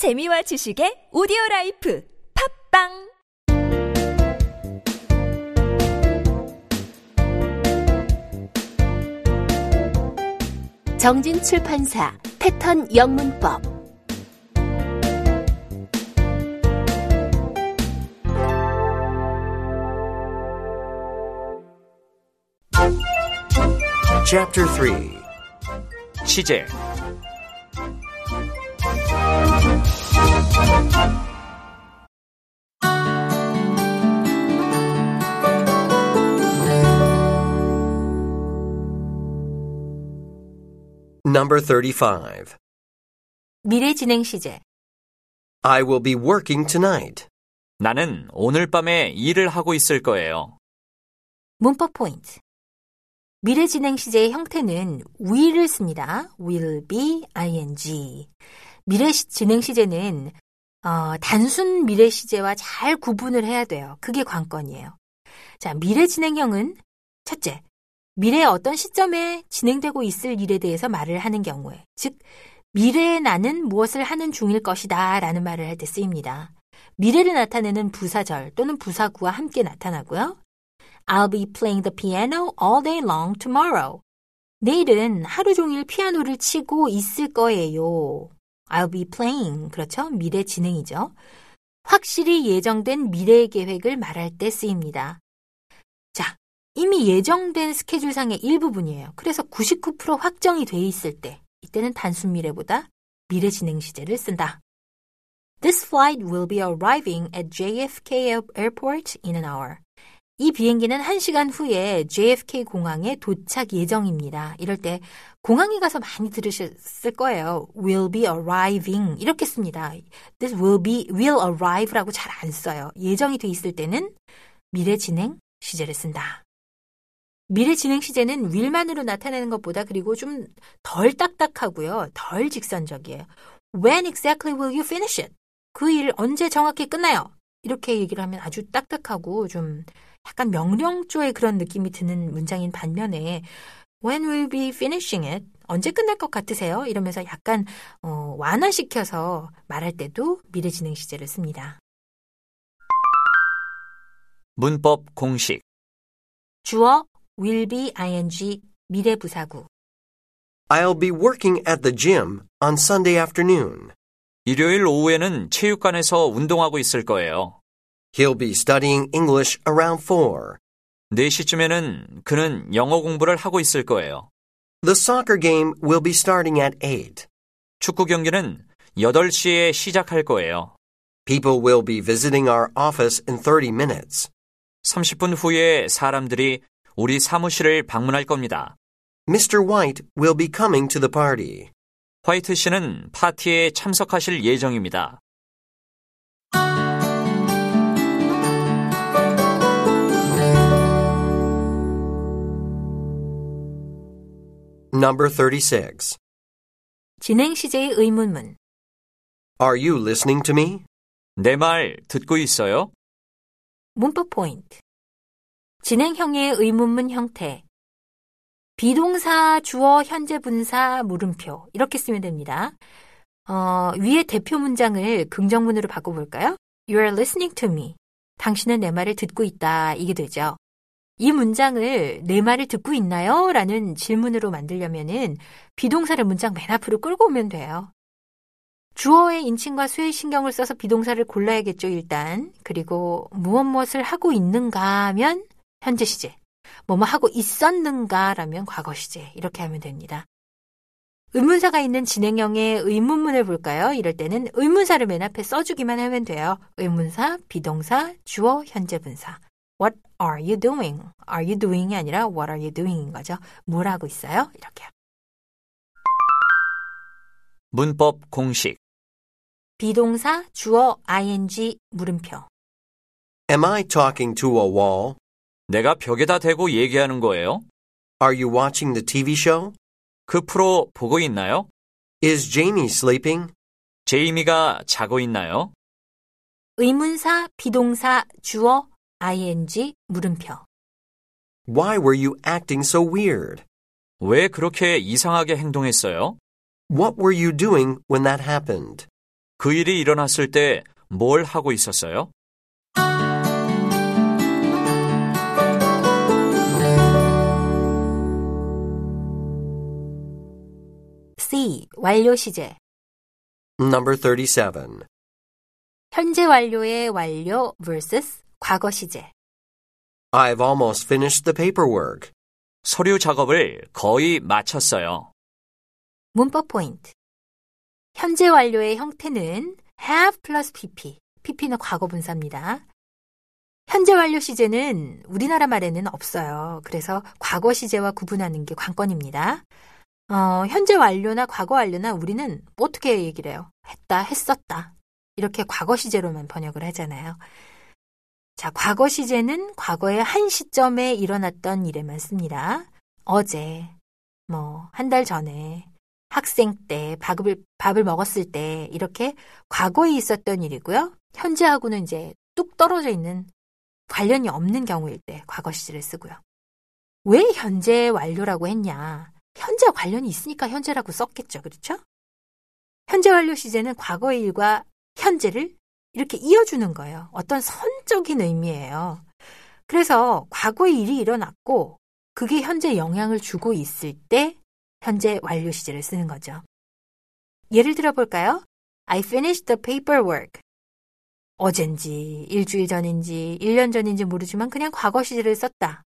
재미와 지식의 오디오 라이프 팝빵! 정진 출판사 패턴 영문법. Chapter 3 취재 Number 35 미래 진행 시제 I will be working tonight. 나는 오늘 밤에 일을 하고 있을 거예요. 문법 포인트 미래 진행 시제의 형태는 will을 씁니다. will be ing 미래 시- 진행 시제는 어, 단순 미래 시제와 잘 구분을 해야 돼요. 그게 관건이에요. 자, 미래 진행형은 첫째, 미래의 어떤 시점에 진행되고 있을 일에 대해서 말을 하는 경우에, 즉, 미래에 나는 무엇을 하는 중일 것이다 라는 말을 할 때 쓰입니다. 미래를 나타내는 부사절 또는 부사구와 함께 나타나고요. I'll be playing the piano all day long tomorrow. 내일은 하루 종일 피아노를 치고 있을 거예요. I'll be playing. 그렇죠? 미래 진행이죠. 확실히 예정된 미래의 계획을 말할 때 쓰입니다. 자, 이미 예정된 스케줄상의 일부분이에요. 그래서 99% 확정이 돼 있을 때, 이때는 단순 미래보다 미래 진행 시제를 쓴다. This flight will be arriving at JFK Airport in an hour. 이 비행기는 1시간 후에 JFK 공항에 도착 예정입니다. 이럴 때 공항에 가서 많이 들으셨을 거예요. will be arriving 이렇게 씁니다. This will be will arrive라고 잘 안 써요. 예정이 돼 있을 때는 미래 진행 시제를 쓴다. 미래 진행 시제는 will만으로 나타내는 것보다 그리고 좀 덜 딱딱하고요. 덜 직선적이에요. When exactly will you finish it? 그 일 언제 정확히 끝나요? 이렇게 얘기를 하면 아주 딱딱하고 좀 약간 명령조의 그런 느낌이 드는 문장인 반면에 When will be finishing it? 언제 끝날 것 같으세요? 이러면서 약간 어, 완화시켜서 말할 때도 미래 진행 시제를 씁니다. 문법 공식 주어 will be ing 미래 부사구 I'll be working at the gym on Sunday afternoon. 일요일 오후에는 체육관에서 운동하고 있을 거예요. He'll be studying English around 4. 4시쯤에는 그는 영어 공부를 하고 있을 거예요. The soccer game will be starting at 8. 축구 경기는 8시에 시작할 거예요. People will be visiting our office in 30 minutes. 30분 후에 사람들이 우리 사무실을 방문할 겁니다. Mr. White will be coming to the party. 화이트 씨는 파티에 참석하실 예정입니다. Number 36. 진행 시제의 의문문 Are you listening to me? 내 말 듣고 있어요? 문법 포인트 진행형의 의문문 형태 비동사 주어 현재 분사 물음표 이렇게 쓰면 됩니다. 어, 위에 대표 문장을 긍정문으로 바꿔볼까요? You are listening to me. 당신은 내 말을 듣고 있다. 이게 되죠. 이 문장을 내 말을 듣고 있나요? 라는 질문으로 만들려면은 비동사를 문장 맨 앞으로 끌고 오면 돼요. 주어의 인칭과 수의 신경을 써서 비동사를 골라야겠죠, 일단. 그리고 무엇 무엇을 하고 있는가 하면 현재 시제. 뭐뭐 하고 있었는가 라면 과거 시제. 이렇게 하면 됩니다. 의문사가 있는 진행형의 의문문을 볼까요? 이럴 때는 의문사를 맨 앞에 써주기만 하면 돼요. 의문사, 비동사, 주어, 현재 분사. What are you doing? Are you doing이 아니라 what are you doing인 거죠. 뭘 하고 있어요? 이렇게요. 문법 공식 비동사, 주어, ing, 물음표. Am I talking to a wall? 내가 벽에다 대고 얘기하는 거예요? Are you watching the TV show? 그 프로 보고 있나요? Is Jamie sleeping? 제이미가 자고 있나요? 의문사, 비동사, 주어, ing, 물음표. Why were you acting so weird? 왜 그렇게 이상하게 행동했어요? What were you doing when that happened? 그 일이 일어났을 때 뭘 하고 있었어요? 완료 시제. Number 37. 현재 완료의 완료 vs 과거 시제. I've almost finished the paperwork. 서류 작업을 거의 마쳤어요. 문법 포인트. 현재 완료의 형태는 have 플러스 pp. pp는 과거 분사입니다. 현재 완료 시제는 우리나라 말에는 없어요. 그래서 과거 시제와 구분하는 게 관건입니다. 어, 현재 완료나 과거 완료나 우리는 어떻게 얘기를 해요? 했다, 했었다. 이렇게 과거 시제로만 번역을 하잖아요. 자, 과거 시제는 과거의 한 시점에 일어났던 일에만 씁니다. 어제, 뭐, 한 달 전에, 학생 때, 밥을, 밥을 먹었을 때, 이렇게 과거에 있었던 일이고요. 현재하고는 이제 뚝 떨어져 있는 관련이 없는 경우일 때 과거 시제를 쓰고요. 왜 현재 완료라고 했냐? 현재 관련이 있으니까 현재라고 썼겠죠. 그렇죠? 현재 완료 시제는 과거의 일과 현재를 이렇게 이어주는 거예요. 어떤 선적인 의미예요. 그래서 과거의 일이 일어났고 그게 현재 영향을 주고 있을 때 현재 완료 시제를 쓰는 거죠. 예를 들어 볼까요? I finished the paperwork. 어젠지, 일주일 전인지, 1년 전인지 모르지만 그냥 과거 시제를 썼다.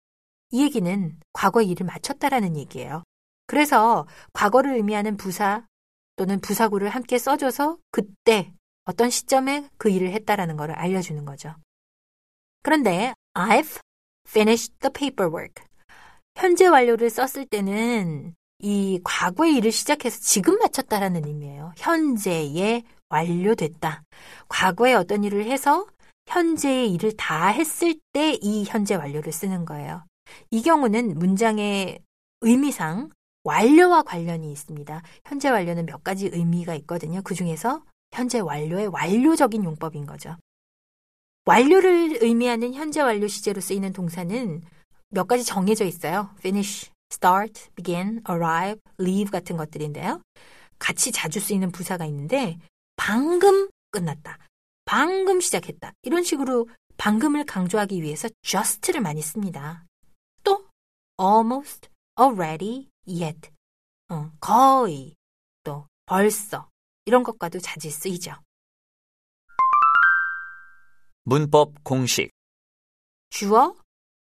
이 얘기는 과거 일을 마쳤다라는 얘기예요. 그래서 과거를 의미하는 부사 또는 부사구를 함께 써줘서 그때 어떤 시점에 그 일을 했다라는 것을 알려주는 거죠. 그런데 I've finished the paperwork. 현재 완료를 썼을 때는 이 과거의 일을 시작해서 지금 마쳤다라는 의미예요. 현재에 완료됐다. 과거에 어떤 일을 해서 현재의 일을 다 했을 때 이 현재 완료를 쓰는 거예요. 이 경우는 문장의 의미상 완료와 관련이 있습니다. 현재 완료는 몇 가지 의미가 있거든요. 그 중에서 현재 완료의 완료적인 용법인 거죠. 완료를 의미하는 현재 완료 시제로 쓰이는 동사는 몇 가지 정해져 있어요. finish, start, begin, arrive, leave 같은 것들인데요. 같이 자주 쓰이는 부사가 있는데 방금 끝났다. 방금 시작했다. 이런 식으로 방금을 강조하기 위해서 just를 많이 씁니다. 또 almost, already, yet. 어, 거의, 또 벌써 이런 것과도 자주 쓰이죠. 문법 공식. 주어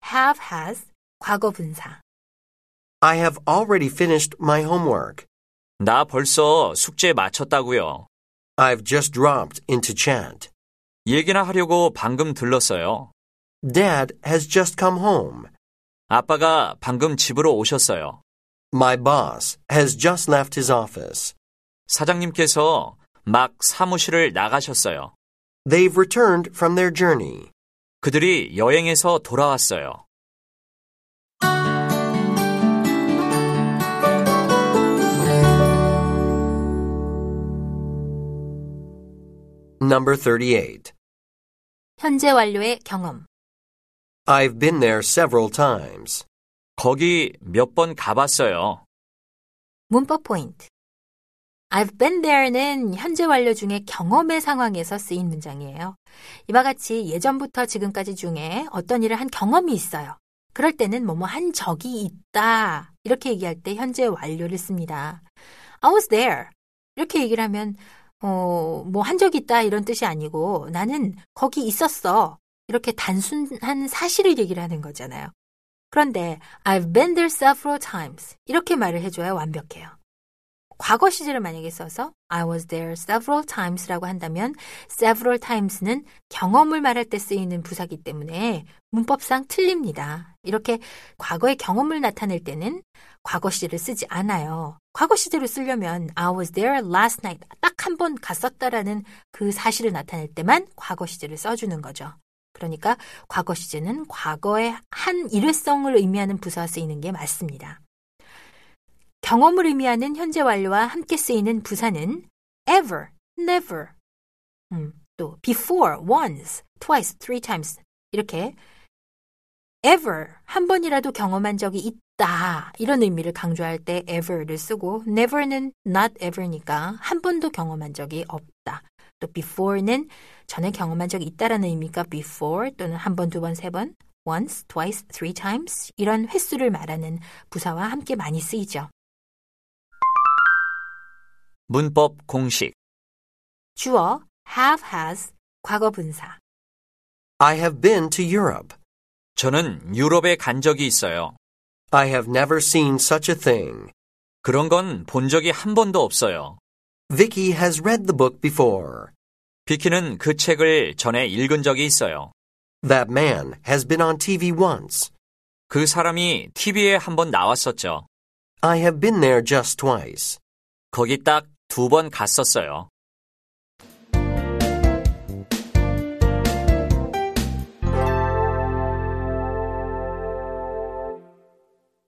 have, has, 과거 분사. I have already finished my homework. 나 벌써 숙제 마쳤다고요. I've just dropped into chat. 얘기나 하려고 방금 들렀어요. Dad has just come home. 아빠가 방금 집으로 오셨어요. My boss has just left his office. 사장님께서 막 사무실을 나가셨어요. They've returned from their journey. 그들이 여행에서 돌아왔어요. Number 38. 현재 완료의 경험. I've been there several times. 거기 몇 번 가봤어요. 문법 포인트. I've been there는 현재 완료 중에 경험의 상황에서 쓰인 문장이에요. 이와 같이 예전부터 지금까지 중에 어떤 일을 한 경험이 있어요. 그럴 때는 뭐뭐 한 적이 있다. 이렇게 얘기할 때 현재 완료를 씁니다. I was there. 이렇게 얘기를 하면 어, 뭐 한 적이 있다 이런 뜻이 아니고 나는 거기 있었어. 이렇게 단순한 사실을 얘기를 하는 거잖아요. 그런데 I've been there several times. 이렇게 말을 해줘야 완벽해요. 과거 시제를 만약에 써서 I was there several times라고 한다면 several times는 경험을 말할 때 쓰이는 부사기 때문에 문법상 틀립니다. 이렇게 과거의 경험을 나타낼 때는 과거 시제를 쓰지 않아요. 과거 시제로 쓰려면 I was there last night 딱 한 번 갔었다라는 그 사실을 나타낼 때만 과거 시제를 써주는 거죠. 그러니까 과거 시제는 과거의 한 일회성을 의미하는 부사가 쓰이는 게 맞습니다. 경험을 의미하는 현재 완료와 함께 쓰이는 부사는 ever, never, 음, 또 before, once, twice, three times. 이렇게 ever 한 번이라도 경험한 적이 있다. 이런 의미를 강조할 때 ever를 쓰고 never는 not ever니까 한 번도 경험한 적이 없다 또 before는 전에 경험한 적이 있다라는 의미가 before 또는 한 번, 두 번, 세 번, once, twice, three times 이런 횟수를 말하는 부사와 함께 많이 쓰이죠. 문법 공식. 주어 have, has, 과거 분사. I have been to Europe. 저는 유럽에 간 적이 있어요. I have never seen such a thing. 그런 건 본 적이 한 번도 없어요. Vicky has read the book before. 비키는 그 책을 전에 읽은 적이 있어요. That man has been on TV once. 그 사람이 TV에 한 번 나왔었죠. I have been there just twice. 거기 딱 두 번 갔었어요.